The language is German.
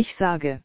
Ich sage,